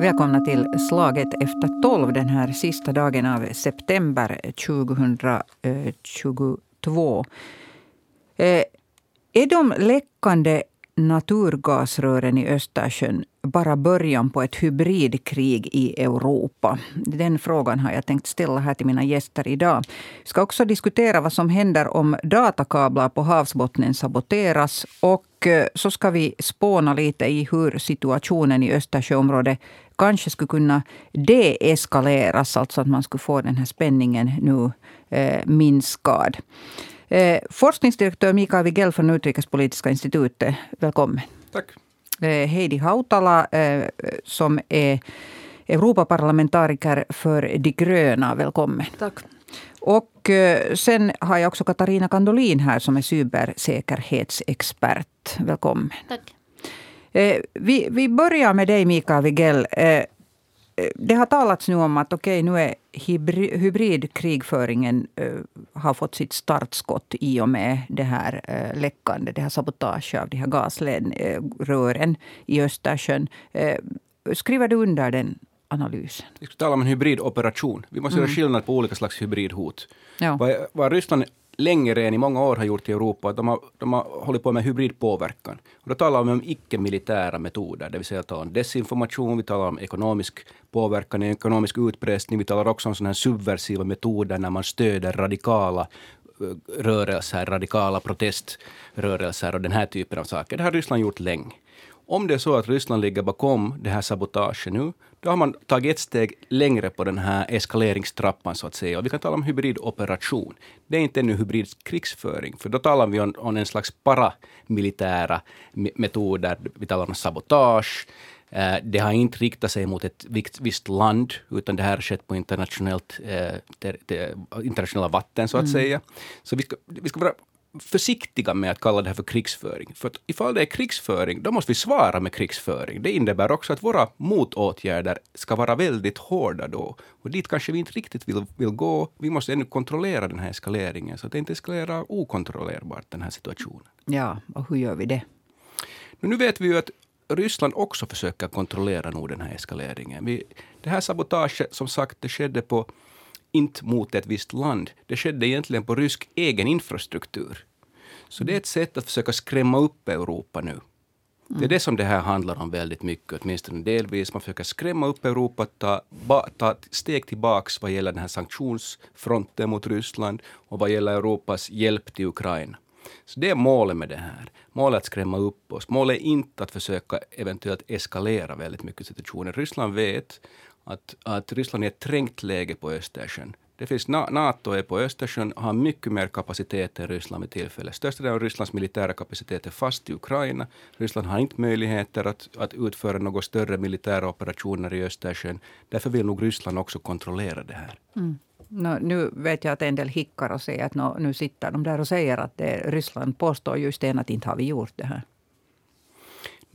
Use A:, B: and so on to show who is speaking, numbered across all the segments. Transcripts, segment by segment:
A: Välkomna till Slaget efter tolv den här sista dagen av september 2022. Eh, är de läckande naturgasrören i Östersjön bara början på ett hybridkrig i Europa? Den frågan har jag tänkt ställa här till mina gäster idag. Vi ska också diskutera vad som händer om datakablar på havsbottnen saboteras. Och eh, så ska vi spåna lite i hur situationen i Östersjöområdet kanske skulle kunna deeskaleras. Alltså att man skulle få den här spänningen nu eh, minskad. Eh, forskningsdirektör Mikael Wigell från Utrikespolitiska institutet, välkommen.
B: Tack.
A: Eh, Heidi Hautala eh, som är Europaparlamentariker för De gröna, välkommen.
C: Tack.
A: Och eh, sen har jag också Katarina Kandolin här som är cybersäkerhetsexpert. Välkommen.
C: Tack.
A: Eh, vi, vi börjar med dig Mikael Wigell. Eh, det har talats nu om att okej, nu är hybridkrigföringen har fått sitt startskott i och med det här läckande, det här sabotage av de här gasrören i Östersjön. Skriver du under den analysen?
B: Vi ska tala om en hybridoperation. Vi måste mm. göra skillnad på olika slags hybridhot.
A: Ja.
B: Vad, vad Ryssland länge redan i många år har gjort i Europa, de har, de har hållit på med hybridpåverkan. Och då talar vi om icke-militära metoder, det vill säga talar om desinformation, vi talar om ekonomisk påverkan, ekonomisk utpressning, vi talar också om sådana här subversiva metoder när man stöder radikala eh, rörelser, radikala proteströrelser och den här typen av saker. Det har Ryssland gjort länge. Om det är så att Ryssland ligger bakom det här sabotaget nu, då har man tagit ett steg längre på den här eskaleringstrappan, så att säga. Och vi kan tala om hybridoperation. Det är inte ännu hybridkrigsföring, för då talar vi om, om en slags paramilitära metoder. Vi talar om sabotage, eh, det har inte riktat sig mot ett visst land, utan det här har skett på internationellt, eh, internationella vatten, så att mm. säga. Så vi ska, vi ska vara försiktiga med att kalla det här för krigsföring. För att ifall det är krigsföring, då måste vi svara med krigsföring. Det innebär också att våra motåtgärder ska vara väldigt hårda då. Och dit kanske vi inte riktigt vill, vill gå. Vi måste ännu kontrollera den här eskaleringen, så att det inte eskalerar okontrollerbart, den här situationen.
A: Ja, och hur gör vi det?
B: nu vet vi ju att Ryssland också försöker kontrollera nog den här eskaleringen. Vi, det här sabotaget, som sagt, det skedde på inte mot ett visst land. Det skedde egentligen på rysk egen infrastruktur. Så det är ett sätt att försöka skrämma upp Europa nu. Det är det som det här handlar om väldigt mycket, åtminstone delvis. Man försöker skrämma upp Europa, ta, ba, ta steg tillbaks vad gäller den här sanktionsfronten mot Ryssland och vad gäller Europas hjälp till Ukraina. Så det är målet med det här. Målet är att skrämma upp oss. Målet är inte att försöka eventuellt eskalera väldigt mycket situationen. Ryssland vet att, att Ryssland är i ett trängt läge på Östersjön. Det finns, Nato är på Östersjön och har mycket mer kapacitet än Ryssland vid tillfället. Största delen av Rysslands militära kapacitet är fast i Ukraina. Ryssland har inte möjligheter att, att utföra några större militära operationer i Östersjön. Därför vill nog Ryssland också kontrollera det här.
A: Mm. No, nu vet jag att en del hickar och säger att no, nu sitter de där och säger att det, Ryssland påstår just det att inte har vi gjort det här.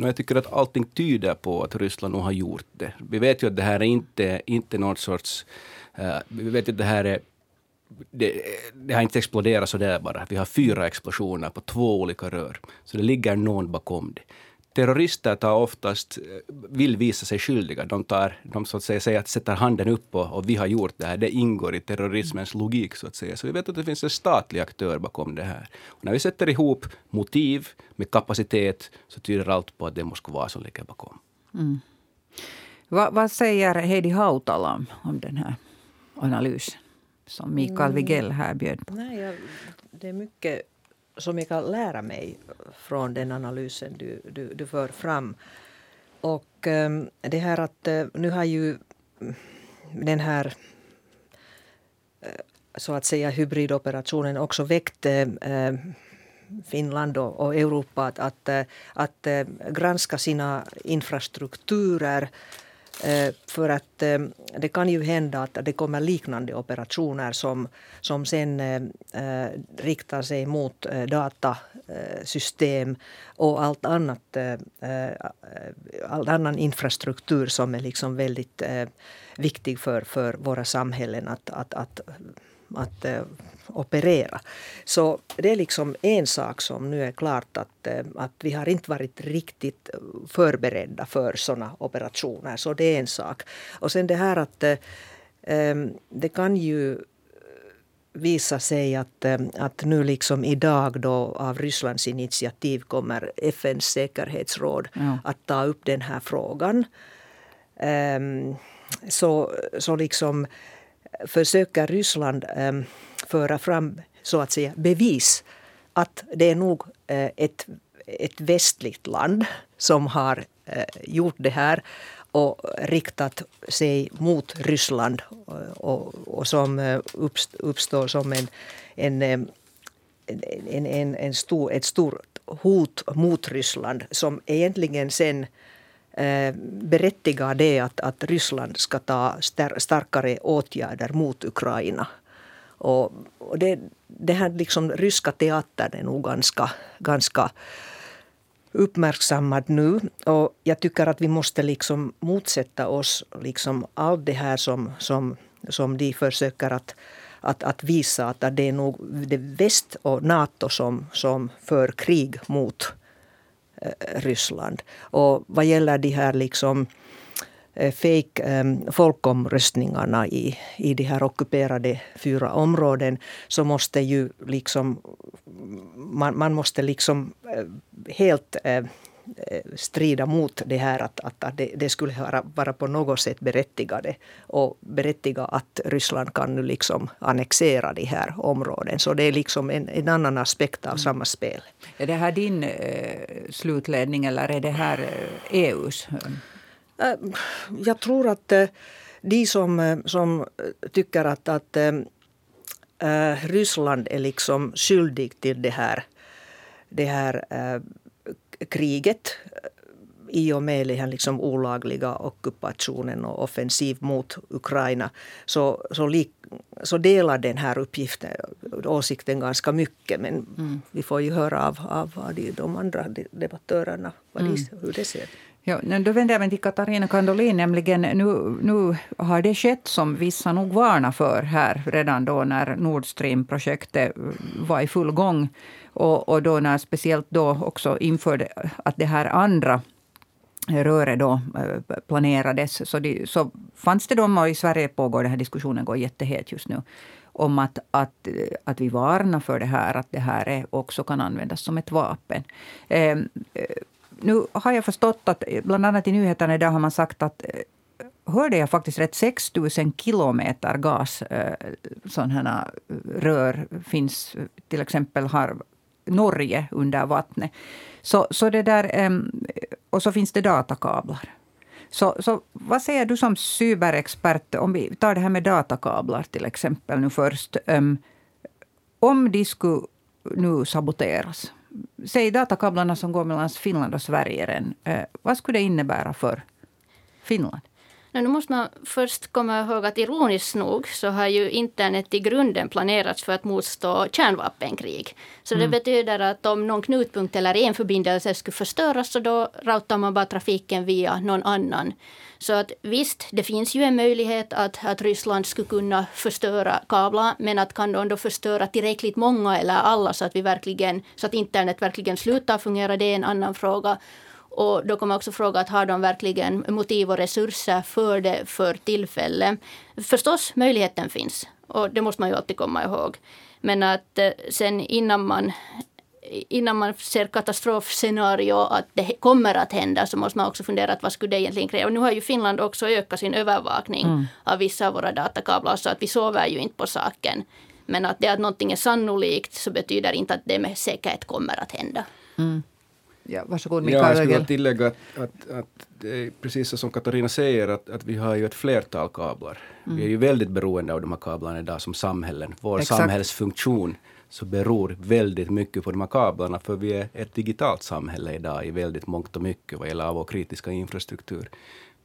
B: No, jag tycker att allting tyder på att Ryssland nog har gjort det. Vi vet ju att det här är inte, inte någon sorts... Uh, vi vet att det här är det, det, har inte exploderat så där bara. Vi har fyra explosioner på två olika rör. Så det ligger någon bakom det terrorister tar oftast, eh, vill visa sig skyldiga. De, tar, de så att säga, säger att sätter handen upp och, och, vi har gjort det här. Det ingår i terrorismens logik så att säga. Så vi vet att det finns en statlig aktör bakom det här. Och när vi sätter ihop motiv med kapacitet så tyder allt på att det är Moskva som ligger bakom.
A: Mm. Va, vad säger Heidi Hautala om, om den här analysen som Mikael Wigell här bjöd på?
C: Nej, jag, det är mycket som jag kan lära mig från den analysen du, du, du för fram. Och um, det här att uh, nu har ju mm, den här uh, så att säga hybridoperationen också väckt uh, Finland och, och Europa att, att, att granska sina infrastrukturer Eh, för att eh, det kan ju hända att det kommer liknande operationer som, som sen eh, riktar sig mot datasystem och allt annat, all annan infrastruktur som är liksom väldigt viktig för, för våra samhällen att, att, att att operera. Så det är liksom en sak som nu är klart att, uh, att vi har inte varit riktigt förberedda för sådana operationer. Så det är en sak. Och sen det här att um, det kan ju visa sig att, att nu liksom idag då av Rysslands initiativ kommer FNs säkerhetsråd ja. att ta upp den här frågan. Så, så liksom försöker Ryssland ehm, föra fram så att säga bevis att det är nog eh, ett, ett västligt land som har eh, gjort det här och riktat sig mot Ryssland och, och som eh, uppstår som en, ehm, en, en, en, en stor, ett stort hot mot Ryssland som egentligen sen eh, Eh, berättigar det att, att Ryssland ska ta starkare åtgärder mot Ukraina. Och, och det, det här liksom ryska teatern är nog ganska, ganska uppmärksammad nu. Och jag tycker att vi måste liksom motsätta oss liksom allt det här som, som, som de försöker att, att, att visa att det är nog det väst och Nato som, som för krig mot Eh, Ryssland. Och vad gäller de här liksom eh, fake um, folkomröstningarna i, i de här ockuperade fyra områden så måste ju liksom man, man måste liksom helt uh, strida mot det här att, att, att det, det, skulle vara, vara på något sätt berättigade och berättiga att Ryssland kan nu liksom annexera de här områden. Så det är liksom en, en annan aspekt av mm. samma spel.
A: Är det här din eh, slutledning eller är det här EUs?
C: Äh, jag tror att de som, som tycker att, att äh, Ryssland är liksom skyldig till det här, det här äh, kriget i och med den liksom olagliga ockupationen och offensiv mot Ukraina så, så, li, så delar den här uppgiften, åsikten ganska mycket. Men mm. vi får ju höra av, av, de, de andra debattörerna vad mm. de, hur det ser ut.
A: Ja, då vänder jag mig till Katarina Kandolin. Nämligen, nu, nu har det skett som vissa nog varnade för här redan då när Nord Stream-projektet var i full gång. Och, och då när speciellt då också införde att det här andra röret då eh, planerades. Så, det, så fanns det de, och i Sverige pågår den här diskussionen går jättehet just nu om att, att, att vi varnar för det här, att det här är, också kan användas som ett vapen. Ehm, eh, nu har jag förstått att eh, bland annat i nyheterna idag har man sagt att eh, hörde jag faktiskt rätt, 6 000 kilometer gas eh, sådana rör finns till exempel har Norge under vattnet. Så, så det där, och så finns det datakablar. Så, så vad säger du som cyberexpert, om vi tar det här med datakablar till exempel nu först. Om de skulle nu saboteras, säg datakablarna som går mellan Finland och Sverige. Eh, vad skulle det innebära för Finland?
D: Nu måste man först komma ihåg att ironiskt nog så har ju internet i grunden planerats för att motstå kärnvapenkrig. Så mm. det betyder att om någon knutpunkt eller en förbindelse skulle förstöras så då routar man bara trafiken via någon annan. Så att visst, det finns ju en möjlighet att, att Ryssland skulle kunna förstöra kablar, men att kan de då förstöra tillräckligt många eller alla så att, vi verkligen, så att internet verkligen slutar fungera, det är en annan fråga. Och då kommer också fråga att har de verkligen motiv och resurser för det för tillfället? Förstås, möjligheten finns och det måste man ju alltid komma ihåg. Men att eh, sen innan man innan man ser katastrofscenario att det kommer att hända så måste man också fundera att vad skulle det egentligen kräva. Nu har ju Finland också ökat sin övervakning mm. av vissa av våra datakablar så att vi sover ju inte på saken. Men att det att någonting är sannolikt så betyder inte att det med säkerhet kommer att hända. Mm.
A: Ja, varsågod Mikael
B: ja, Jag skulle tillägga att, att, att precis som Katarina säger att, att vi har ju ett flertal kablar. Mm. Vi är ju väldigt beroende av de här kablarna idag som samhällen. Vår Exakt. samhällsfunktion så beror väldigt mycket på de här kablarna för vi är ett digitalt samhälle idag i väldigt mångt och mycket vad gäller vår kritiska infrastruktur.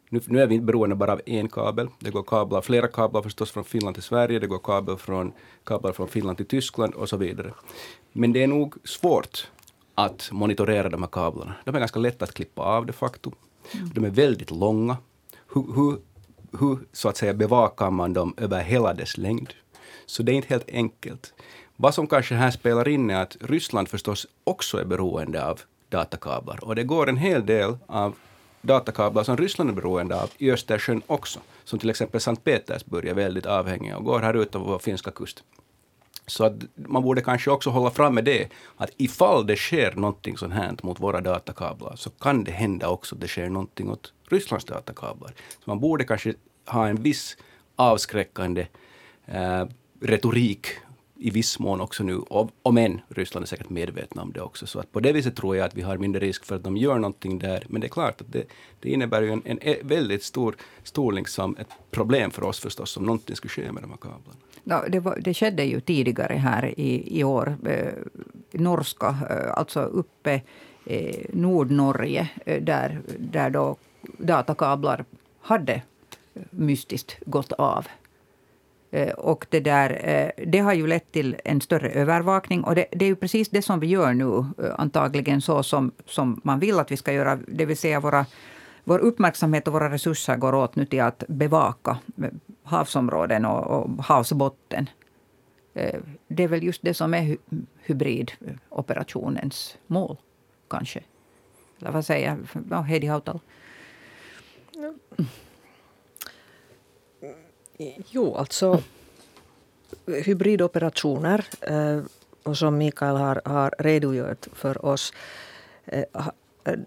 B: Nu, nu, är vi inte beroende bara av en kabel. Det går kablar, flera kablar förstås från Finland till Sverige, det går kabel från, kablar från Finland till Tyskland och så vidare. Men det är nog svårt att monitorera de här kablarna. De är ganska lätta att klippa av de facto. Mm. De är väldigt långa. Hur, hur, hur, så att säga bevakar man dem över hela dess längd? Så det är inte helt enkelt. Vad som kanske här spelar in är att Ryssland förstås också är beroende av datakablar. Och det går en hel del av datakablar som Ryssland är beroende av i Östersjön också. Som till exempel Sankt Petersburg är väldigt avhängig och går här ut vår finska kust. Så att man borde kanske också hålla fram med det, att ifall det sker någonting sånt här mot våra datakablar, så kan det hända också att det sker någonting åt Rysslands datakablar. Så man borde kanske ha en viss avskräckande eh, retorik i viss mån också nu, om än Ryssland är säkert medvetna om det också. Så att på det viset tror jag att vi har mindre risk för att de gör någonting där. Men det är klart att det, det innebär ju en, en väldigt stor, stor liksom ett problem för oss förstås om någonting skulle ske med de här kablarna.
A: No, det, var, det skedde ju tidigare här i, i år. Eh, norska, eh, alltså uppe eh, Nordnorge, eh, där, där då datakablar hade mystiskt gått av. Eh, och det, där, eh, det har ju lett till en större övervakning. Och det, det, är ju precis det som vi gör nu, eh, antagligen så som, som man vill att vi ska göra. Det vill säga våra, vår uppmärksamhet och våra resurser går åt nu till att bevaka eh, havsområden och, och havsbotten. Eh, det är väl just det som är hybridoperationens mål, kanske. Eller vad säger Heidi Hautala? Mm.
C: Jo, alltså hybridoperationer, eh, och som Mikael har, har redogjort för oss, eh,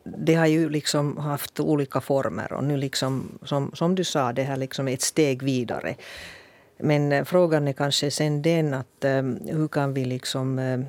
C: det har ju liksom haft olika former och nu liksom, som, som du sa, det här liksom är ett steg vidare. Men eh, frågan är kanske sen den att eh, hur kan vi liksom eh,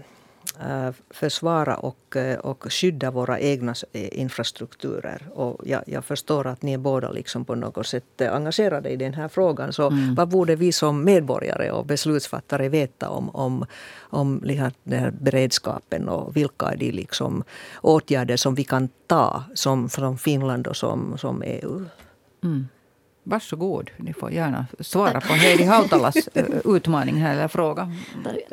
C: försvara och, eh, och skydda våra egna eh, infrastrukturer. Och jag, jag förstår att ni är båda liksom på något sätt engagerade i den här frågan. Så mm. vad borde vi som medborgare och beslutsfattare veta om, om, om den här beredskapen och vilka är de liksom åtgärder som vi kan ta som, från Finland och som, som EU?
A: Mm. Varsågod, ni får gärna svara på Heidi Hautalas eh, utmaning här, eller fråga.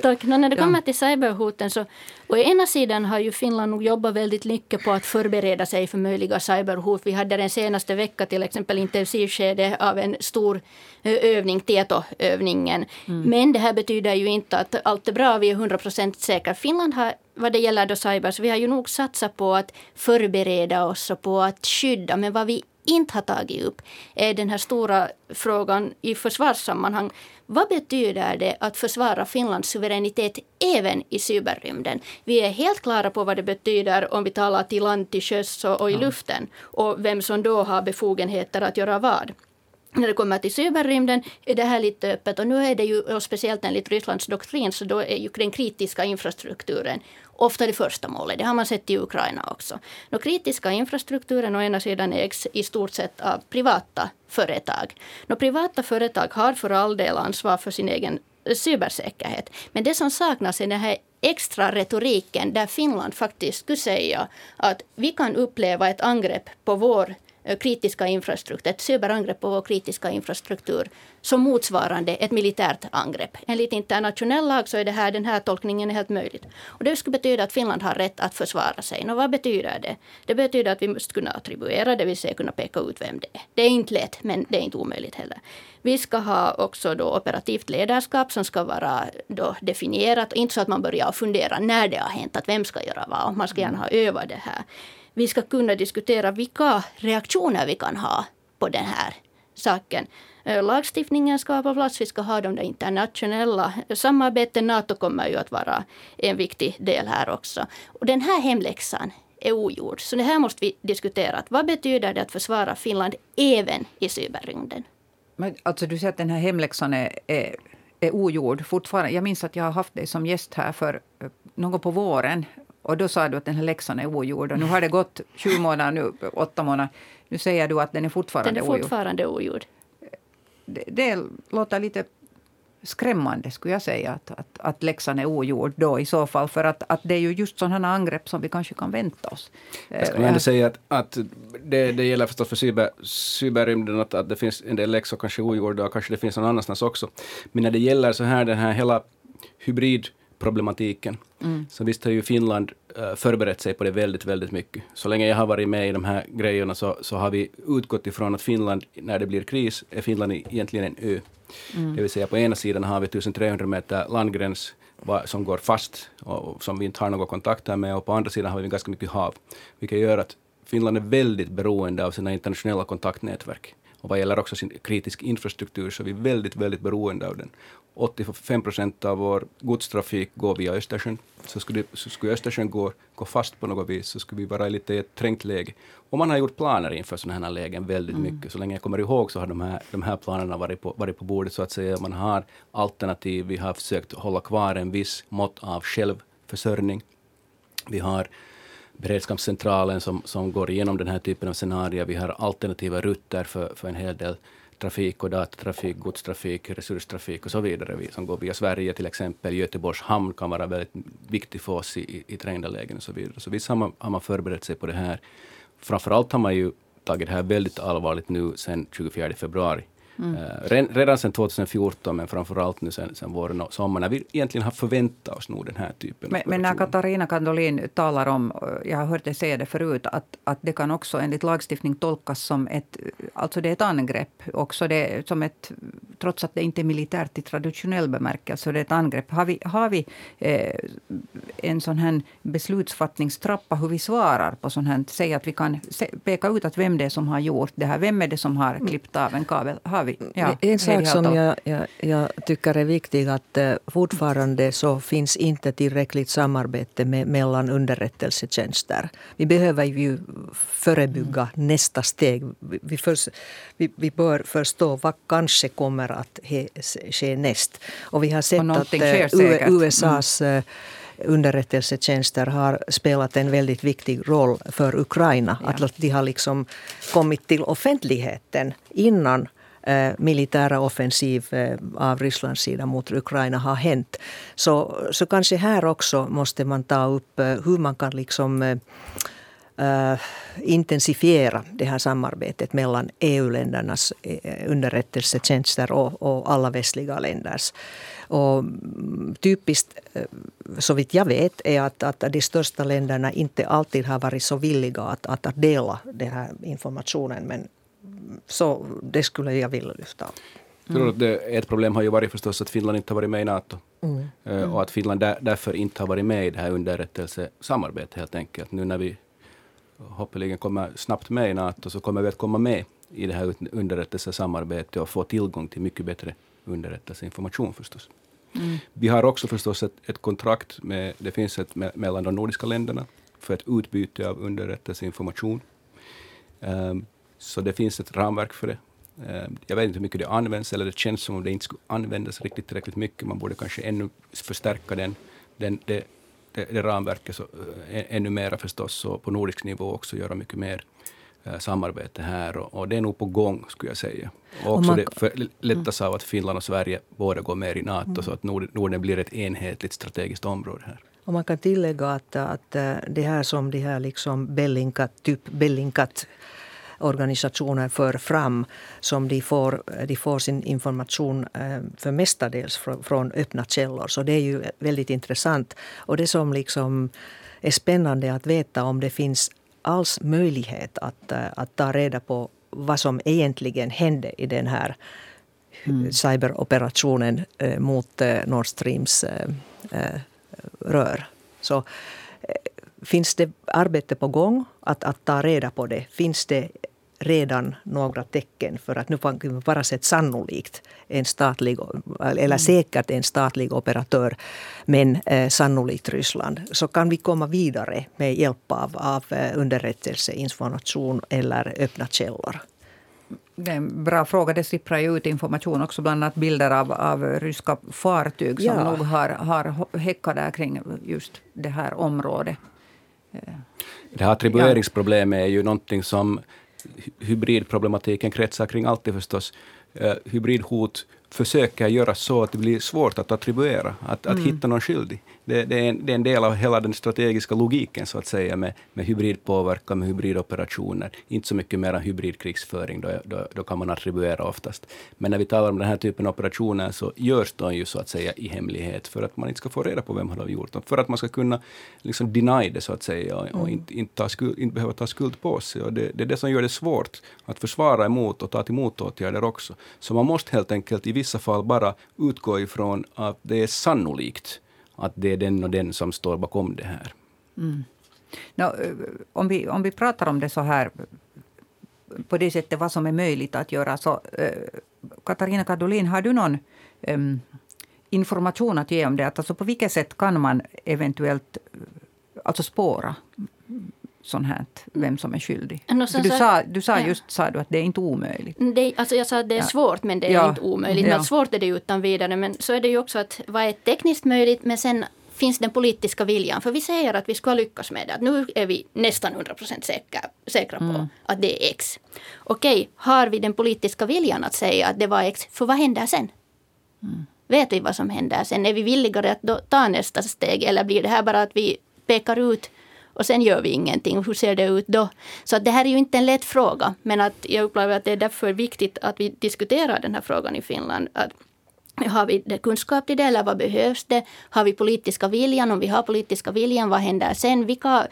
D: Tack. När det kommer till cyberhoten så å ena sidan har ju Finland nog jobbat väldigt mycket på att förbereda sig för möjliga cyberhot. Vi hade den senaste veckan till exempel intensivskede av en stor eh, övning, Tieto-övningen. Mm. Men det här betyder ju inte att allt är bra, vi är 100 procent säkra. Finland har vad det gäller då cyber, så vi har ju nog satsat på att förbereda oss och på att skydda. Men vad vi inte har tagit upp är den här stora frågan i försvarssammanhang. Vad betyder det att försvara Finlands suveränitet även i cyberrymden? Vi är helt klara på vad det betyder om vi talar till land, till sjöss och i luften och vem som då har befogenheter att göra vad när det kommer till cyberrymden är det här lite öppet och nu är det ju, och speciellt enligt Rysslands doktrin, så då är ju den kritiska infrastrukturen ofta det första målet. Det har man sett i Ukraina också. Den kritiska infrastrukturen å ena sidan ägs i stort sett av privata företag. De privata företag har för all del ansvar för sin egen eh, cybersäkerhet. Men det som saknas är den här extra retoriken där Finland faktiskt skulle säga att vi kan uppleva ett angrepp på vår Eh, kritiska infrastruktur, ett cyberangrepp på vår kritiska infrastruktur som motsvarande ett militärt angrepp. Enligt internationell lag så är det här, den här tolkningen är helt möjligt. Och det skulle betyda att Finland har rätt att försvara sig. Och vad betyder det? Det betyder att vi måste kunna attribuera, det vill säga kunna peka ut vem det är. Det är inte lätt, men det är inte omöjligt heller. Vi ska ha också då operativt ledarskap som ska vara då definierat. Inte så att man börjar fundera när det har hänt, att vem ska göra vad. Man ska gärna ha övat det här vi ska kunna diskutera vilka reaktioner vi kan ha på den här saken. Eh, lagstiftningen ska vara på plats, vi ska ha de där internationella samarbeten. Nato kommer ju att vara en viktig del här också. Och den här hemläxan är ogjord. Så det här måste vi diskutera. Vad betyder det att försvara Finland även i cyberrymden?
A: Men alltså du säger att den här hemläxan är, är, är ogjord fortfarande. Jag minns att jag har haft dig som gäst här för eh, någon på våren och då sa du att den här läxan är ogjord. Och nu har det gått sju månader, nu, åtta månader. Nu säger du att den är fortfarande
D: ogjord. Den är fortfarande ogjord.
A: Det, det låter lite skrämmande, skulle jag säga, att, att, att läxan är ogjord då i så fall. För att, att det är ju just sådana angrepp som vi kanske kan vänta oss.
B: Jag skulle ändå säga att, att det, det gäller förstås för cyber, cyberrymden att, att det finns en del läxor kanske ogjorda och kanske det finns någon annanstans också. Men när det gäller så här den här hela hybrid hybridproblematiken. Mm. Så visst har ju Finland uh, förberett sig på det väldigt, väldigt mycket. Så länge jag har varit med i de här grejerna så, så har vi utgått ifrån att Finland, när det blir kris, är Finland egentligen en ö. Mm. Det vill säga på ena sidan har vi 1300 meter landgräns som går fast och som vi inte har någon kontakt med och på andra sidan har vi ganska mycket hav. Vilket gör att Finland är väldigt beroende av sina internationella kontaktnätverk. Och vad gäller också sin kritisk infrastruktur så är vi väldigt, väldigt beroende av den. 85 procent av vår godstrafik går via Östersjön. Så skulle, så skulle Östersjön gå, gå fast på något vis så skulle vi vara lite i ett trängt läge. Och man har gjort planer inför sådana här lägen väldigt mm. mycket. Så länge jag kommer ihåg så har de här, de här planerna varit på, varit på bordet så att säga. Man har alternativ. Vi har försökt hålla kvar en viss mått av självförsörjning. Vi har beredskapscentralen som, som går igenom den här typen av scenarier. Vi har alternativa rutter för, för en hel del trafik och datatrafik, godstrafik, resurstrafik och så vidare, vi, som går via Sverige till exempel. Göteborgs hamn kan vara väldigt viktig för oss i, i, i trängda lägen och så vidare. Så visst har man, har man förberett sig på det här. Framförallt har man ju tagit det här väldigt allvarligt nu sedan 24 februari. Mm. Uh, redan sedan 2014, men framförallt nu sen, sen våren och sommaren, när vi egentligen har förväntat oss nog den här typen
A: men, men när Katarina Kandolin talar om, jag har hört dig säga det förut, att, att det kan också enligt lagstiftning tolkas som ett, alltså det är ett angrepp, också det, som ett, trots att det inte är militärt i traditionell bemärkelse, det är ett angrepp. Har vi, har vi eh, en sån här beslutsfattningstrappa, hur vi svarar på sånt här, säg att vi kan peka ut att vem det är som har gjort det här, vem är det som har klippt av en kabel? Har vi,
C: ja, en sak som jag, jag, jag, tycker är viktig att uh, fortfarande så finns inte tillräckligt samarbete med, mellan underrättelsetjänster. Vi behöver ju förebygga mm. nästa steg. Vi, vi, vi, vi, bör förstå vad kanske kommer att he, ske näst. Och vi har sett att uh, USAs mm. underrättelsetjänster har spelat en väldigt viktig roll för Ukraina. Ja. Att de har liksom kommit till offentligheten innan Eh, militära offensiv eh, av Rysslands sida mot Ukraina har hänt. Så, så kanske här också måste man ta upp eh, hur man kan liksom eh, eh, intensifiera det här samarbetet mellan EU-ländernas eh, underrättelsetjänster och, och, alla västliga länders. Och mm, typiskt, så vitt jag vet, är att, att de största länderna inte alltid har varit så villiga att, att, att dela den här informationen. Men så det skulle jag vilja lyfta.
B: Mm. tror att det, ett problem har ju varit förstås att Finland inte har varit med i NATO. Mm. Mm. Och att Finland där, därför inte har varit med i det här underrättelsesamarbetet helt enkelt. Nu när vi hoppeligen kommer snabbt med i NATO så kommer vi att komma med i det här underrättelsesamarbetet och få tillgång till mycket bättre underrättelseinformation förstås. Mm. Vi har också förstås ett, ett kontrakt med, det finns ett me, mellan de nordiska länderna för ett utbyte av underrättelseinformation. Um, så det finns ett ramverk för det. Eh, jag vet inte hur mycket det används, eller det känns som om det inte skulle användas riktigt tillräckligt mycket. Man borde kanske ännu förstärka den, den, det, det, det ramverket så, äh, ännu mer förstås, och på nordisk nivå också göra mycket mer äh, samarbete här. Och, och, det är nog på gång, skulle jag säga. Och också man, det för, lättas av att Finland och Sverige båda går med i NATO, mm. så att Norden, Norden blir ett enhetligt strategiskt område här.
C: Och man kan tillägga att, att det här som de här liksom Bellingcat, typ Bellingcat organisationer för fram som de får, de får sin information eh, för mestadels från öppna källor. Så det är ju väldigt intressant. Och det som liksom är spännande att veta om det finns alls möjlighet att, eh, att ta reda på vad som egentligen hände i den här mm. cyberoperationen eh, mot Nord Streams rör. Så finns det arbete på gång att, att ta reda på det? Finns det redan några tecken för att nu bara sett sannolikt en statlig, eller mm. säkert en statlig operatör, men eh, sannolikt Ryssland. Så kan vi komma vidare med hjälp av, av eh, underrättelseinformation eller öppna källor.
A: Det är en bra fråga. Det sipprar ju ut information också, bland annat bilder av, av ryska fartyg som ja. nog har, har häckat där kring just det här området.
B: Det här attribueringsproblemet är ju någonting som hybridproblematiken kretsar kring alltid förstås. Uh, hybridhot försöker göra så att det blir svårt att attribuera, att, att hitta någon skyldig. Det, det, är en, det, är en, del av hela den strategiska logiken så att säga med, med hybridpåverkan, med hybridoperationer. Inte så mycket mer hybridkrigsföring, då, då, då, kan man attribuera oftast. Men när vi talar om den här typen av operationer så görs de ju så att säga i hemlighet för att man inte ska få reda på vem har gjort dem. För att man ska kunna liksom deny det så att säga och, och inte, inte, ta skuld, inte behöva ta skuld på sig. Och det, det är det som gör det svårt att försvara emot och ta till motåtgärder också. Så man måste helt enkelt i vissa fall bara utgå ifrån att det är sannolikt att det är den och den som står bakom det här.
A: Mm. No, eh, om, vi, om vi pratar om det så här på det sättet vad som är möjligt att göra. Så, äh, Katarina Kadolin, har du någon ähm, information att ge om det? Alltså, på vilket sätt kan man eventuellt eh, alltså spåra sånt här, vem som är skyldig? No, så, du, sa, du sa just sa du att det är inte omöjligt.
D: Det, alltså jag sa att det är ja. svårt, men det är ja. inte omöjligt. Ja. svårt är det utan vidare. Men så är det ju också att vad är tekniskt möjligt, men sen finns den politiska viljan. För vi säger att vi ska lyckas med det. Att nu är vi nästan 100 procent säkra, säkra på mm. att det är X. Okej, har vi den politiska viljan att säga att det var X, för vad händer sen? Mm. Vet vi vad som händer sen? Är vi villigare att ta nästa steg eller blir det här bara att vi pekar ut och sen gör vi ingenting. Hur ser det ut då? Så att det här är ju inte en lätt fråga. Men att jag upplever att det är därför viktigt att vi diskuterar den här frågan i Finland. Att har vi det kunskap till det eller vad behövs det? Har vi politiska viljan? Om vi har politiska viljan, vad händer sen? Vilka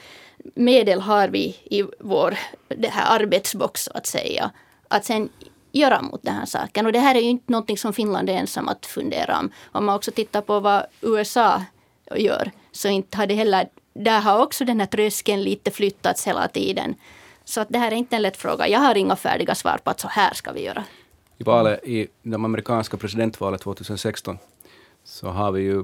D: medel har vi i vår det här arbetsbox så att säga? Att sen göra mot den här saken. Och det här är ju inte någonting som Finland är ensam att fundera om. Om man också tittar på vad USA gör så inte har det heller där har också den här tröskeln lite flyttats hela tiden. Så att det här är inte en lätt fråga. Jag har inga färdiga svar på att så här ska vi göra.
B: I valet i de amerikanska presidentvalet 2016 så har vi ju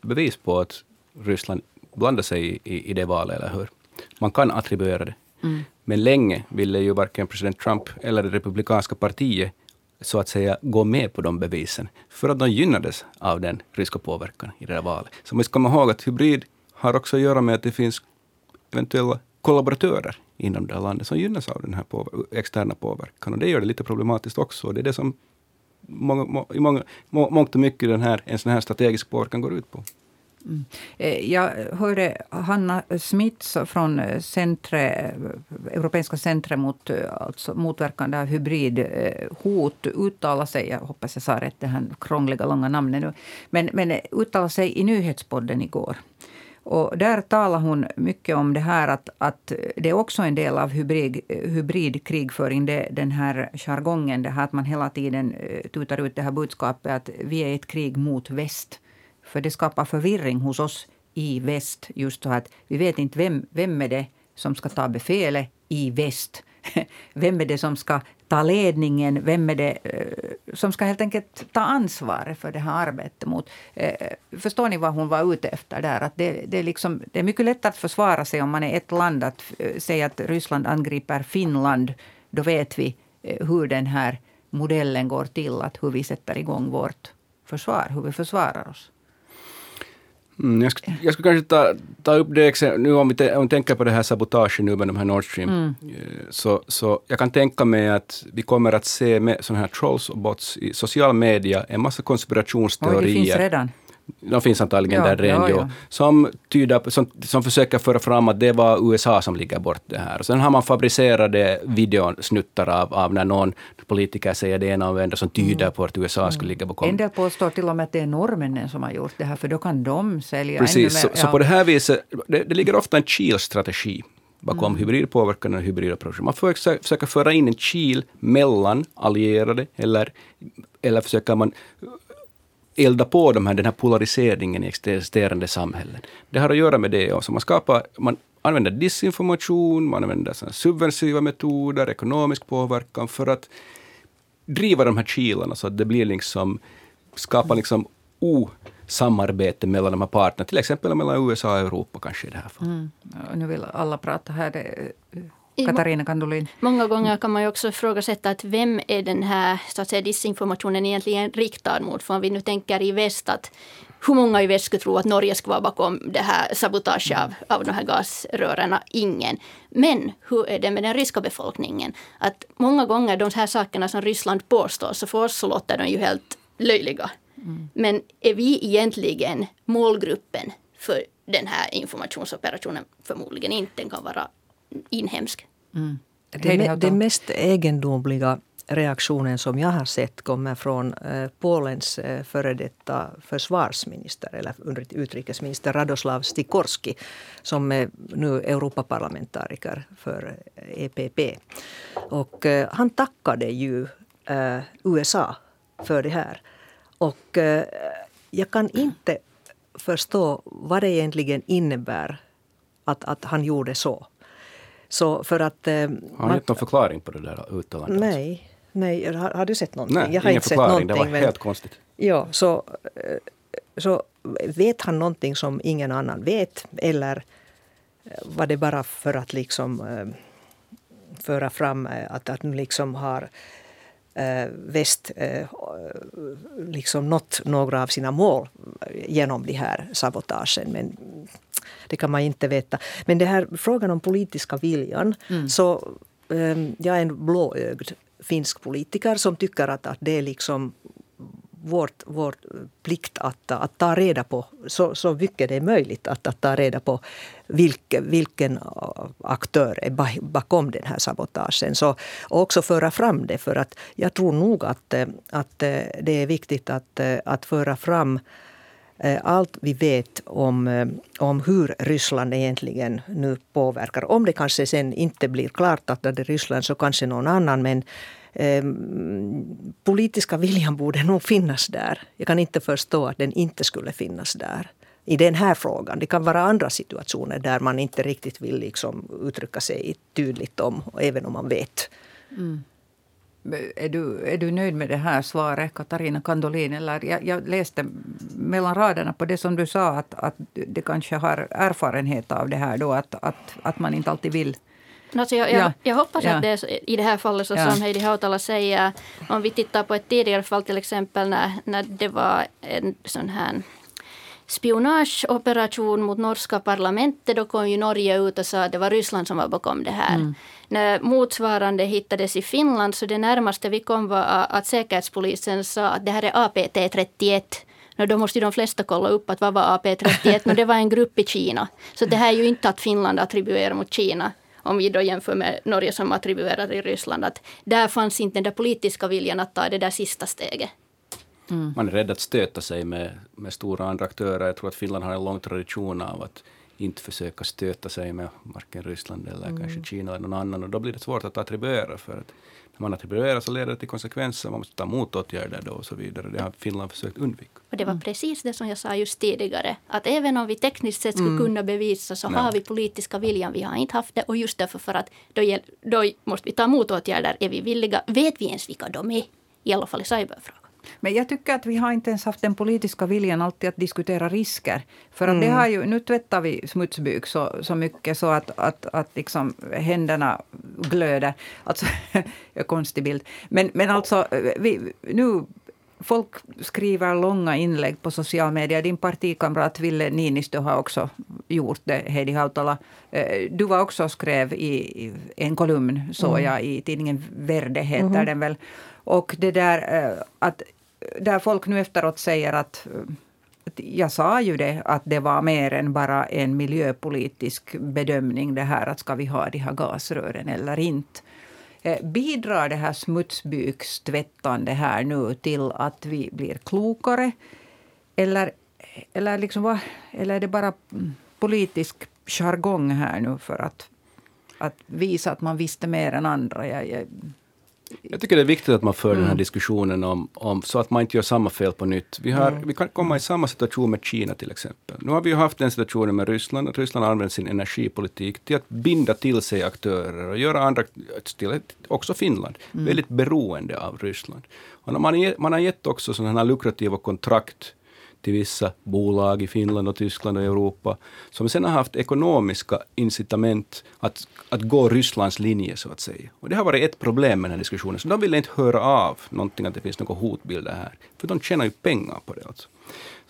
B: bevis på att Ryssland blandar sig i, i, i det valet, eller hur? Man kan attribuera det. Mm. Men länge ville ju varken president Trump eller det republikanska partiet så att säga gå med på de bevisen, för att de gynnades av den ryska påverkan i det där valet. Så man ska komma ihåg att hybrid har också att göra med att det finns eventuella kollaboratörer inom det här landet som gynnas av den här påver externa påverkan. Och det gör det lite problematiskt också. Och det är det som många, må, i många, må, mångt och mycket den här, en sån här strategisk påverkan går ut på.
A: Mm. Eh, jag hörde Hanna Smits från eh, centre, Europeiska centret mot eh, alltså motverkande av hybridhot uttala sig, jag hoppas jag sa rätt, det här krångliga långa namnet nu, men, men uttala sig i nyhetspodden igår. Och där talar hon mycket om det här att, att det är också en del av hybrid, hybridkrigföring, det, den här jargongen, det här att man hela tiden eh, tutar ut det här budskapet att vi är i ett krig mot väst. För det skapar förvirring hos oss i väst. Just så att vi vet inte vem, vem är det som ska ta befälet i väst. Vem är det som ska ta ledningen? Vem är det eh, som ska helt enkelt ta ansvaret för det här arbetet? Mot, eh, förstår ni vad hon var ute efter där? Att det, det, är liksom, det är mycket lättare att försvara sig om man är ett land. Att eh, säga att Ryssland angriper Finland. Då vet vi hur den här modellen går till. Att hur vi sätter igång vårt försvar, hur vi försvarar oss.
B: Mm, jag, skulle, jag skulle kanske ta, ta upp det nu om vi, om vi tänker på det här sabotaget nu med de här Nord Stream. Mm. Eh, så, så jag kan tänka mig att vi kommer att se med sådana här trolls och bots i social media, en massa konspirationsteorier. Oj, det
A: finns redan.
B: De finns antagligen ja, där redan, ja, ja. Som, tyder, som, som försöker föra fram att det var USA som ligger bort det här. Sen har man fabricerade videosnuttar av, av när någon politiker säger det ena och det andra som tyder mm. på att USA skulle ligga bakom.
A: En del påstår till och med att det är norrmännen som har gjort det här, för då kan de sälja
B: Precis, ännu mer. Så, så på det här viset, det, det ligger ofta en kilstrategi bakom mm. hybridpåverkan och hybridoperationer. Man får försöka föra in en kil mellan allierade eller, eller försöker man elda på de här, den här polariseringen i existerande samhällen. Det har att göra med det också. Man, skapar, man använder disinformation, man använder subversiva metoder, ekonomisk påverkan för att driva de här kilarna så att det blir liksom, skapar liksom osamarbete mellan de här parterna, till exempel mellan USA och Europa kanske i det här fallet. Mm.
A: nu vill alla prata här. Det, eh, Katarina Kandolin.
D: Många gånger kan man ju också ifrågasätta att vem är den här så att säga, disinformationen egentligen riktad mot? För om vi nu tänker i väst att hur många i väst skulle tro att Norge skulle vara bakom det här sabotaget av, av de här gasrören? Ingen. Men hur är det med den ryska befolkningen? Att många gånger de här sakerna som Ryssland påstår, så för oss så låter de ju helt löjliga. Mm. Men är vi egentligen målgruppen för den här informationsoperationen? Förmodligen inte. Den kan vara inhemsk. Mm.
C: Det, det mest egendomliga reaktionen som jag har sett kommer från eh, Polens eh, före detta försvarsminister eller utrikesminister Radoslav Stikorski som är nu Europaparlamentariker för EPP. Eh, e Och han tackade ju USA för det här. Och jag kan inte förstå vad det egentligen innebär att, att han gjorde så. Så för att,
B: har han gett någon förklaring på det där uttalandet?
C: Nej. Nej, har, har, du sett någonting?
B: Nej, jag har inte förklaring. Det var helt konstigt.
C: Ja, så, eh, så vet han någonting som ingen annan vet? Eller var det bara för att liksom äh, föra fram att, att nu liksom har väst äh, liksom nått några av sina mål genom de här sabotagen. Men det kan man inte veta. Men det här frågan om politiska viljan. Mm. Så jag är en blåögd finsk politiker som tycker att, att det är liksom vårt, vår plikt att, att ta reda på så, så mycket det är möjligt att, att ta reda på vilk, vilken aktör är bakom den här sabotagen. Så, och också föra fram det för att jag tror nog att, att eh, det är viktigt att, eh, att föra fram eh, allt vi vet om, om hur Ryssland egentligen nu påverkar. Om det kanske sen inte blir klart att det är Ryssland så kanske någon annan. Men eh, politiska viljan borde nog finnas där. Jag kan inte förstå att den inte skulle finnas där i den här frågan. Det kan vara andra situationer där man inte riktigt vill liksom uttrycka sig tydligt om, även om man vet. Mm.
A: Är du, är du nöjd med det här svaret, Katarina Kandolin? Eller jag, jag läste mellan raderna på det som du sa, att, att det kanske har erfarenhet av det här då, att, att, att man inte alltid vill
D: Alltså jag, jag, jag, hoppas ja. att det är i det här fallet så ja. som Heidi Hautala säger. Om vi tittar på ett tidigare fall till exempel när, när det var en sån här spionageoperation mot norska parlamentet. Då kom ju Norge ut och sa att det var Ryssland som var bakom det här. Mm. När motsvarande hittades i Finland så det närmaste vi kom var att Säkerhetspolisen sa att det här är APT-31. No, då måste ju de flesta kolla upp att vad var AP31? No, det var en grupp i Kina. Så det här är ju inte att Finland attribuerar mot Kina. Om vi då jämför med Norge som attribuerar i Ryssland. Att där fanns inte den där politiska viljan att ta det där sista steget.
B: Mm. Man är rädd att stöta sig med, med stora andra aktörer. Jag tror att Finland har en lång tradition av att inte försöka stöta sig med varken Ryssland eller mm. kanske Kina eller någon annan. Och då blir det svårt att attribuera. För att man attribuerar så leder det till konsekvenser. Man måste ta motåtgärder då och så vidare. Det har Finland försökt undvika.
D: Och det var mm. precis det som jag sa just tidigare. Att även om vi tekniskt sett skulle mm. kunna bevisa så Nej. har vi politiska viljan. Vi har inte haft det. Och just därför för att då, då måste vi ta motåtgärder. Är vi villiga? Vet vi ens vilka de är? I alla fall i cyberfrågan.
A: Men jag tycker att vi har inte ens haft den politiska viljan alltid att diskutera risker. För att mm. det har ju, nu tvättar vi smutsbyk så, så mycket så att, att, att liksom händerna glöder. Alltså, konstig bild. Men, men alltså, vi, nu Folk skriver långa inlägg på sociala medier. Din partikamrat Ville Niinistö har också gjort det, Heidi Hautala. Eh, du var också skrev i en kolumn, såg mm. jag, i tidningen Verde, heter mm. den väl. Och det där eh, att där folk nu efteråt säger att jag sa ju det, att det var mer än bara en miljöpolitisk bedömning det här att ska vi ha de här gasrören eller inte. Eh, bidrar det här smutsbykstvättande här nu till att vi blir klokare? Eller, eller, liksom vad, eller är det bara politisk jargong här nu för att, att visa att man visste mer än andra? Jag, jag,
B: jag tycker det är viktigt att man för mm. den här mm. diskussionen om, om, så att man inte gör samma fel på nytt. Vi, har, mm. vi kan komma i samma situation med Kina till exempel. Nu har vi ju haft den situationen med Ryssland, att Ryssland använder sin energipolitik till att binda till sig aktörer och göra andra, till, också Finland, mm. väldigt beroende av Ryssland. Och man, man har gett också sådana här lukrativa kontrakt till vissa bolag i Finland och Tyskland och Europa, som sen har haft ekonomiska incitament att, att gå Rysslands linje, så att säga. Och det har varit ett problem med den här diskussionen, så de vill inte höra av någonting att det finns några hotbilder här, för de tjänar ju pengar på det. Alltså.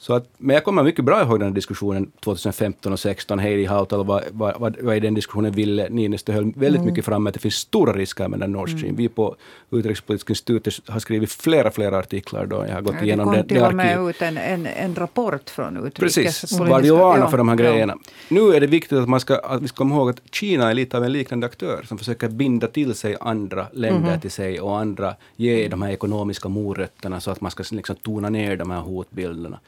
B: Så att, men jag kommer mycket bra ihåg den här diskussionen 2015 och 2016. Heidi Hautala, vad, vad, vad, vad i den diskussionen ville Niinistö höll väldigt mm. mycket fram att det finns stora risker med den Nord Stream. Mm. Vi på Utrikespolitiska institutet har skrivit flera, flera artiklar då. Jag har gått ja, igenom
A: det. Det kom till och med ut en, en, en rapport från Utrikespolitiska...
B: Precis, var vi varna för de här grejerna. Nu är det viktigt att, man ska, att vi ska komma ihåg att Kina är lite av en liknande aktör som försöker binda till sig andra länder mm. till sig och andra ge de här ekonomiska morötterna så att man ska liksom tona ner de här hotbilderna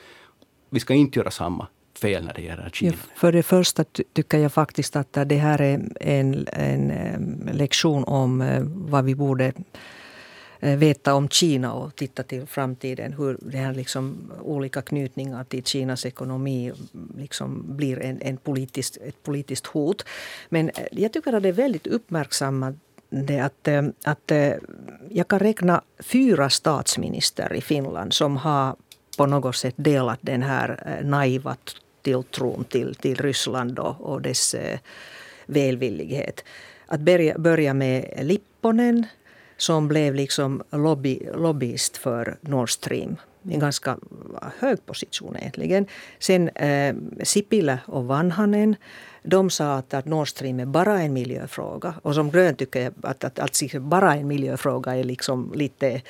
B: vi ska inte göra samma fel när det gäller Kina. Ja,
C: för det första tycker jag faktiskt att det här är en, en lektion om eh, vad vi borde eh, veta om Kina och titta till framtiden. Hur det här liksom olika knytningar till Kinas ekonomi liksom blir en, en politiskt, ett politiskt hot. Men eh, jag tycker att det är väldigt uppmärksammat att, att jag kan räkna fyra statsminister i Finland som har på något sätt delat den här eh, naiva tilltron till, till Ryssland och, och dess eh, välvillighet. Att börja, börja med Lipponen som blev liksom lobby, lobbyist för Nord Stream. En ganska eh, hög position egentligen. Sen eh, Sipilä och Vanhanen de sa att, att Nord Stream är bara en miljöfråga. Och som grön tycker jag att, att, att bara en miljöfråga är liksom lite Eh,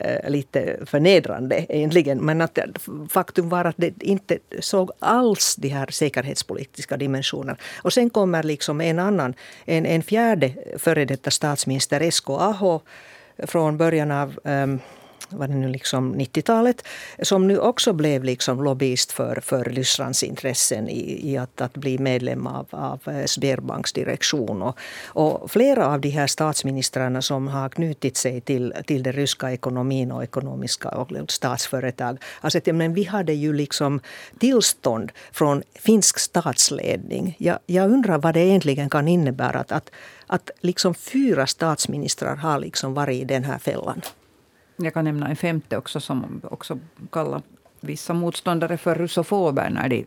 C: Eh, lite förnedrande egentligen. Men att eh, faktum var att det inte såg alls de här säkerhetspolitiska dimensionerna. Och sen kommer liksom en annan, en, en fjärde före detta statsminister, Esko Aho från början av um, var det nu liksom 90-talet, som nu också blev liksom lobbyist för, för Rysslands intressen i, i att, att bli medlem av, av Sberbanks direktion. Och, och flera av de här statsministrarna som har knutit sig till, till den ryska ekonomin och ekonomiska och statsföretag har sagt att vi hade ju liksom tillstånd från finsk statsledning. Jag, jag undrar vad det egentligen kan innebära att, att, att liksom fyra statsministrar har liksom varit i den här fällan.
A: Jag kan nämna en femte också som också kallar vissa motståndare för russofober när de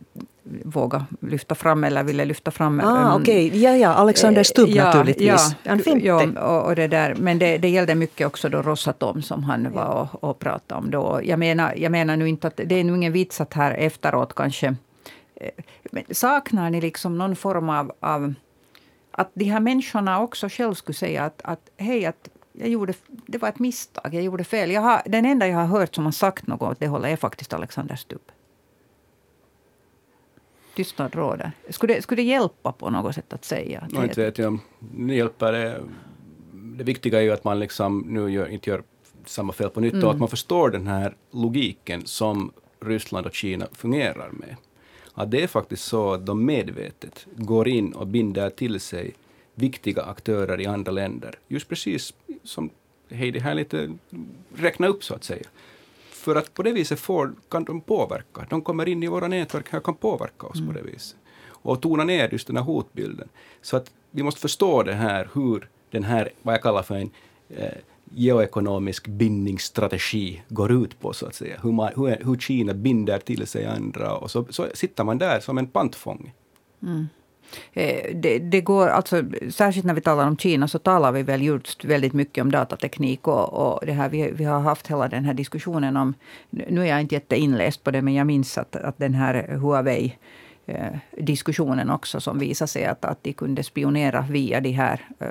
A: vågar lyfta fram eller ville lyfta fram...
C: Ah, um, Okej, okay. ja, ja, Alexander Stubb ja, naturligtvis.
A: Ja. Ja, och, och, det där. Men det, det gällde mycket också då Rosatom som han var och, och pratade om då. Jag menar, jag menar nu inte att det är nu ingen vits att här efteråt kanske... Eh, men saknar ni liksom någon form av, av att de här människorna också själv skulle säga att, att hej, att jag gjorde, det var ett misstag, jag gjorde fel. Jag har, den enda jag har hört som har sagt något åt det hållet är faktiskt Alexander Stubb. Tystnad råder. Skulle det, skulle det hjälpa på något sätt att säga?
B: No, inte vet jag det hjälper. Det, det viktiga är ju att man liksom nu gör, inte gör samma fel på nytt mm. och att man förstår den här logiken som Ryssland och Kina fungerar med. Att det är faktiskt så att de medvetet går in och binder till sig viktiga aktörer i andra länder. Just precis som Heidi här lite räkna upp så att säga. För att på det viset får, kan de påverka. De kommer in i våra nätverk och kan påverka oss mm. på det viset. Och tona ner just den här hotbilden. Så att vi måste förstå det här, hur den här, vad jag kallar för en eh, geoekonomisk bindningsstrategi går ut på, så att säga. Hur, man, hur, hur Kina binder till sig andra och så, så sitter man där som en pantfånge. Mm.
A: Eh, det, det, går, alltså, särskilt när vi talar om Kina så talar vi väl just väldigt mycket om datateknik. Och, och det här, vi, vi har haft hela den här diskussionen om... Nu är jag inte jätteinläst på det, men jag minns att, att den här Huawei-diskussionen också som visade sig att, att de kunde spionera via de här... Eh,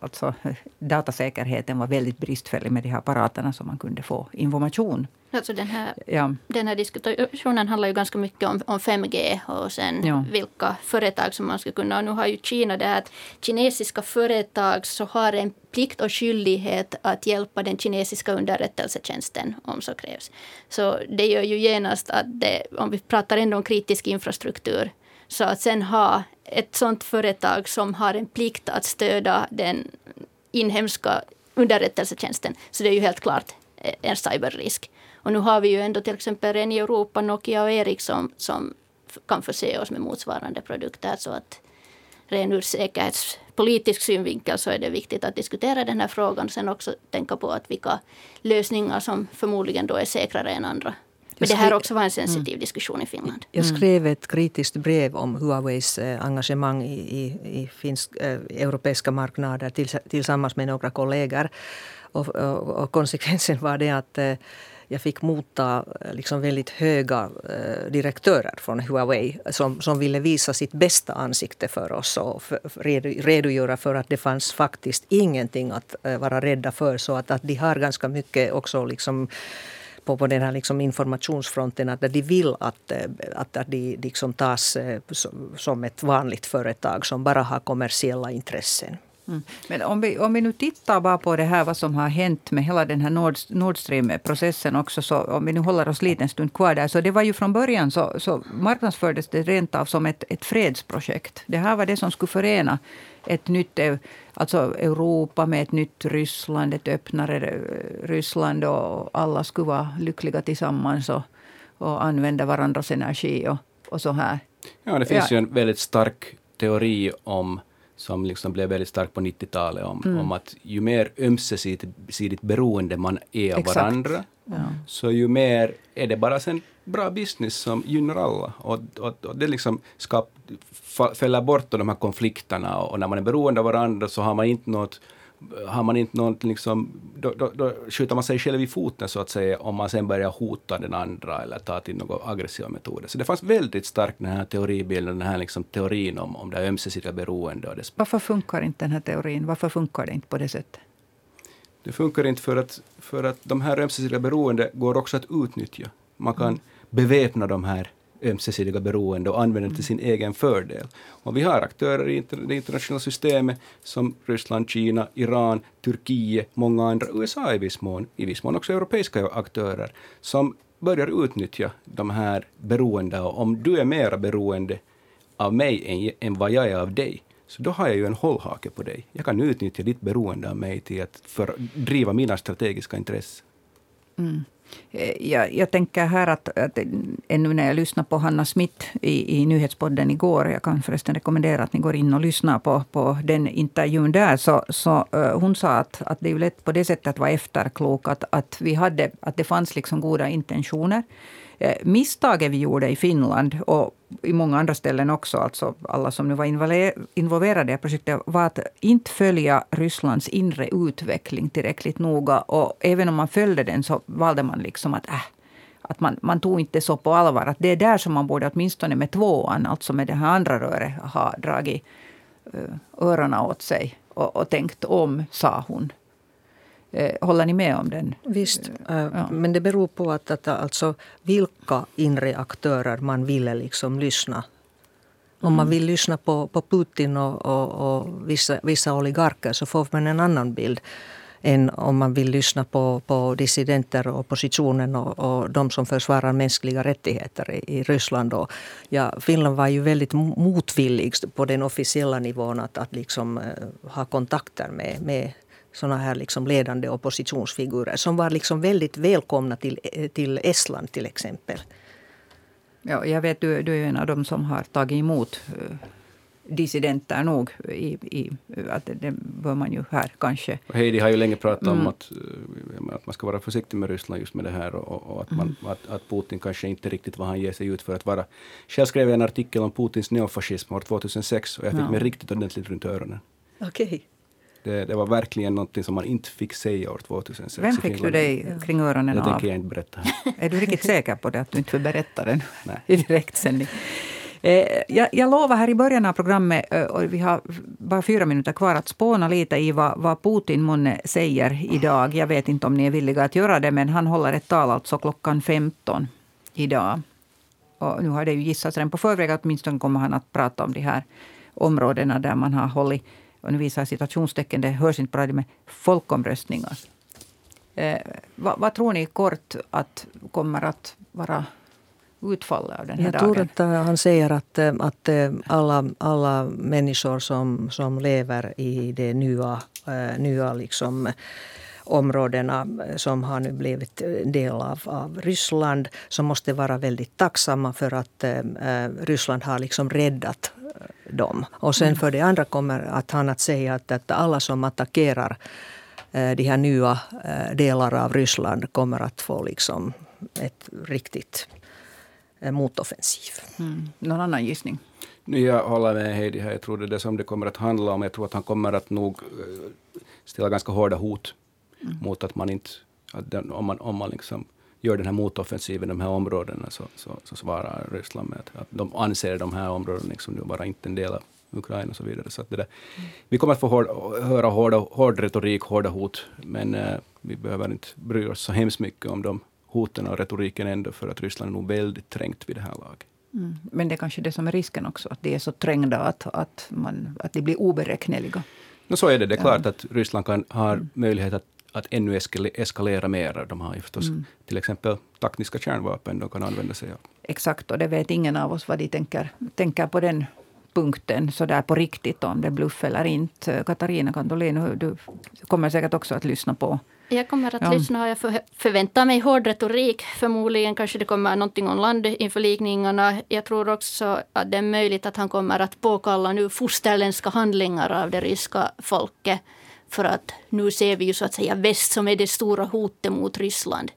A: alltså, datasäkerheten var väldigt bristfällig med de här apparaterna så man kunde få information
D: Alltså den, här, ja. den här diskussionen handlar ju ganska mycket om, om 5G och sen ja. vilka företag som man ska kunna. Och nu har ju Kina det här att kinesiska företag så har en plikt och skyldighet att hjälpa den kinesiska underrättelsetjänsten om så krävs. Så det gör ju genast att det, om vi pratar ändå om kritisk infrastruktur, så att sen ha ett sådant företag som har en plikt att stödja den inhemska underrättelsetjänsten, så det är ju helt klart en cyberrisk. Och nu har vi ju ändå till exempel en i Europa, Nokia och Ericsson, som kan förse oss med motsvarande produkter. Så att ren ur säkerhetspolitisk synvinkel så är det viktigt att diskutera den här frågan. Sen också tänka på att vilka lösningar som förmodligen då är säkrare än andra. Men det här också var en sensitiv mm. diskussion i Finland.
C: Jag skrev ett kritiskt brev om Huaweis eh, engagemang i, i, i finsk, äh, europeiska marknader tillsammans med några kollegor. Och, och, och konsekvensen var det att äh, jag fick motta eh, liksom väldigt höga eh, direktörer från Huawei som, som ville visa sitt bästa ansikte för oss och för, redogöra för att det fanns faktiskt ingenting att eh, vara rädda för. Så att, att de har ganska mycket också liksom på, på den här liksom informationsfronten att de vill att, eh, att, att de liksom tas eh, som ett vanligt företag som bara har kommersiella intressen.
A: Mm. Men om vi, om vi nu tittar bara på det här vad som har hänt med hela den här Nord, Nord Stream-processen också. Så om vi nu håller oss lite en stund kvar där. Så det var ju från början så, så marknadsfördes det rent av som ett, ett fredsprojekt. Det här var det som skulle förena ett nytt alltså Europa med ett nytt Ryssland, ett öppnare Ryssland och alla skulle vara lyckliga tillsammans och, och använda varandras energi och, och så här.
B: Ja, det finns ja. ju en väldigt stark teori om som liksom blev väldigt stark på 90-talet om, mm. om att ju mer ömsesidigt beroende man är av Exakt. varandra, ja. så ju mer är det bara sen bra business som gynnar alla. Och, och, och det liksom skap, fäller bort de här konflikterna och när man är beroende av varandra så har man inte något har man inte något, liksom, då, då, då skjuter man sig själv i foten så att säga om man sen börjar hota den andra eller ta till några aggressiva metoder. Så det fanns väldigt starkt den här teoribilden, den här liksom teorin om, om det ömsesidiga beroende. Och det.
A: Varför funkar inte den här teorin? Varför funkar det inte på det sättet?
B: Det funkar inte för att, för att de här ömsesidiga beroende går också att utnyttja. Man kan mm. beväpna de här ömsesidiga beroende och använda det till sin egen fördel. Och vi har aktörer i det internationella systemet som Ryssland, Kina, Iran, Turkiet, många andra, USA i viss mån, i viss mån också europeiska aktörer, som börjar utnyttja de här beroendena. Om du är mera beroende av mig än, än vad jag är av dig, så då har jag ju en hållhake på dig. Jag kan utnyttja ditt beroende av mig till att för, driva mina strategiska intressen.
A: Mm. Eh, jag, jag, tänker här att, att ännu när jag lyssnade på Hanna Smith i, i nyhetspodden igår, jag kan förresten rekommendera att ni går in och lyssnar på, på den intervjun där, så, så uh, hon sa att, att det är lätt på det sättet att vara efterklok, att, att, vi hade, att det fanns liksom goda intentioner. Eh, misstaget vi gjorde i Finland och i många andra ställen också, alltså alla som nu var involverade i projektet, var att inte följa Rysslands inre utveckling tillräckligt noga. Och även om man följde den så valde man liksom att äh, att man, man tog inte så på allvar. Att det är där som man borde åtminstone med tvåan, alltså med det här andra röret, ha dragit eh, öronen åt sig och, och tänkt om, sa hon. Eh, håller ni med om den?
C: Visst, eh, ja. men det beror på att, att alltså, vilka inre aktörer man ville liksom lyssna om man mm. vill lyssna på, på Putin och, och, och vissa, vissa oligarker så får man en annan bild än om man vill lyssna på, på dissidenter och oppositionen och, och de som försvarar mänskliga rättigheter i, i Ryssland. Och, ja, Finland var ju väldigt motvillig på den officiella nivån att, att liksom, ha kontakter med, med såna här liksom ledande oppositionsfigurer som var liksom väldigt välkomna till, till Estland till exempel.
A: Ja, jag vet du, du är en av dem som har tagit emot uh, dissidenter nog. I, i, att det bör man ju här kanske...
B: Och Heidi har ju länge pratat mm. om att, uh, att man ska vara försiktig med Ryssland just med det här och, och att, man, mm. att, att, Putin kanske inte riktigt vad han ger sig ut för att vara. Själv skrev jag en artikel om Putins neofascism år 2006 och jag fick ja. mig riktigt ordentligt runt öronen.
C: Okej. Okay.
B: Det, det, var verkligen något som man inte fick säga år 2006.
A: Vem fick du dig kring öronen
B: det
A: av?
B: Det tänker jag inte berätta.
A: är du riktigt säker på det, att du inte får berätta den i direktsändning? Eh, jag, jag lovar här i början av programmet, eh, och vi har bara fyra minuter kvar, att spåna lite i vad, vad Putin månne säger idag. Jag vet inte om ni är villiga att göra det, men han håller ett tal alltså klockan 15 idag. Och nu har det ju gissats redan på förväg att åtminstone kommer han att prata om de här områdena där man har hållit och nu visar jag citationstecken, det hörs inte bra, med folkomröstningar. Eh, vad, vad, tror ni kort att kommer att vara utfallet av den här
C: jag
A: dagen?
C: Jag tror att han säger att, eh, att eh, alla, alla människor som, som lever i det nya, nya liksom, områdena som har nu blivit del av, av Ryssland som måste vara väldigt tacksamma för att äh, Ryssland har liksom räddat dem. Och sen för det andra kommer att han att säga att, att alla som attackerar eh, de här nya eh, delar av Ryssland kommer att få liksom ett riktigt eh, motoffensiv.
A: Mm. Någon annan gissning?
B: Jag håller med Heidi här. Jag tror det är det som det kommer att handla om. Jag tror att han kommer att nog ställa ganska hårda hot mm. mot att man inte... Att den, om man, om man liksom gör den här motoffensiven i de här områdena så, så, så svarar Ryssland med att, att de anser de här områdena liksom nu vara inte en del av Ukraina och så vidare. Så det där. Vi kommer att få hård, höra hårda, hård retorik, hårda hot, men eh, vi behöver inte bry oss så hemskt mycket om de hoten och retoriken ändå, för att Ryssland är nog väldigt trängt vid det här laget.
A: Mm. Men det är kanske det som är risken också, att de är så trängda att, att, man, att de blir oberäkneliga.
B: No, så är det. Det är klart att Ryssland kan, har mm. möjlighet att, att ännu eskalera mer. De har ju förstås mm. till exempel taktiska kärnvapen de kan använda sig av.
A: Exakt, och det vet ingen av oss vad de tänker, tänker på den punkten så där på riktigt, om det är bluff eller inte. Katarina Kandolin, du kommer säkert också att lyssna på
D: jag kommer att ja. lyssna. Jag förväntar mig hård retorik. Förmodligen kanske det kommer någonting om landinförlikningarna. Jag tror också att det är möjligt att han kommer att påkalla nu fosterländska handlingar av det ryska folket. För att nu ser vi ju så att säga väst som är det stora hotet mot Ryssland.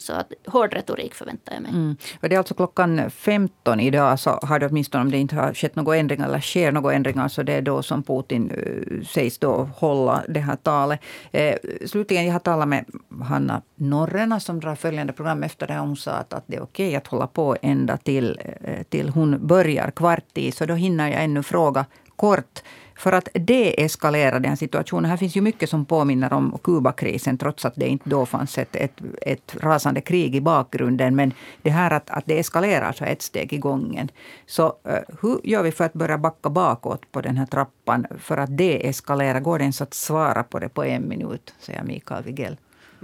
D: Så att, hård retorik förväntar jag mig. Mm.
A: det är alltså klockan 15 idag, så har det åtminstone om det inte har skett några ändringar eller sker några ändringar, så det är då som Putin äh, sägs då hålla det här talet. Eh, slutligen, jag har talat med Hanna Norrena som drar följande program efter det. Hon sa att, att det är okej att hålla på ända till, eh, till hon börjar kvart i. Så då hinner jag ännu fråga kort för att deeskalera den situationen. Här finns ju mycket som påminner om Kubakrisen trots att det inte då fanns ett, ett, ett rasande krig i bakgrunden. Men det här att, att det eskalerar så ett steg i gången. Så uh, hur gör vi för att börja backa bakåt på den här trappan för att deeskalera? Går det ens att svara på det på en minut? Säger Mikael Wigell.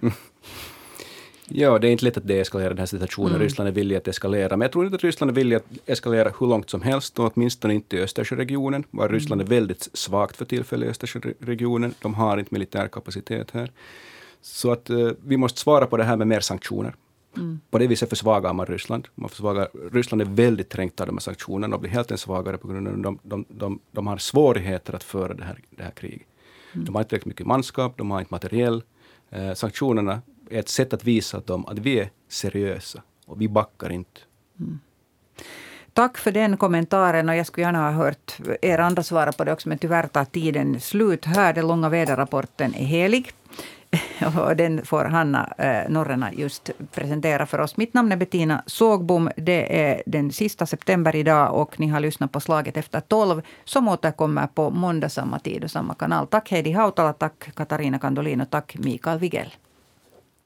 B: Ja, det är inte lätt att deeskalera den här situationen. Mm. Ryssland är villig att eskalera. Men jag tror inte att Ryssland är villig att eskalera hur långt som helst, och åtminstone inte i Östersjöregionen. Var mm. Ryssland är väldigt svagt för tillfället i Östersjöregionen. De har inte militär kapacitet här. Så att uh, vi måste svara på det här med mer sanktioner. Mm. På det viset försvagar man Ryssland. Man försvagar, Ryssland är väldigt trängt av de här sanktionerna och blir helt svagare på grund av att de, de, de, de har svårigheter att föra det här, det här kriget. Mm. De har inte tillräckligt mycket manskap, de har inte materiell. Eh, sanktionerna är ett sätt att visa dem att vi är seriösa och vi backar inte. Mm.
A: Tack för den kommentaren. och Jag skulle gärna ha hört er andra svara på det också, men tyvärr tar tiden slut här. Den långa väderrapporten är helig. Och den får Hanna eh, Norrena just presentera för oss. Mitt namn är Bettina Sågbom. Det är den sista september idag och ni har lyssnat på Slaget efter tolv som återkommer på måndag samma tid och samma kanal. Tack Heidi Hautala, tack Katarina Kandolin och tack Mikael Wigell.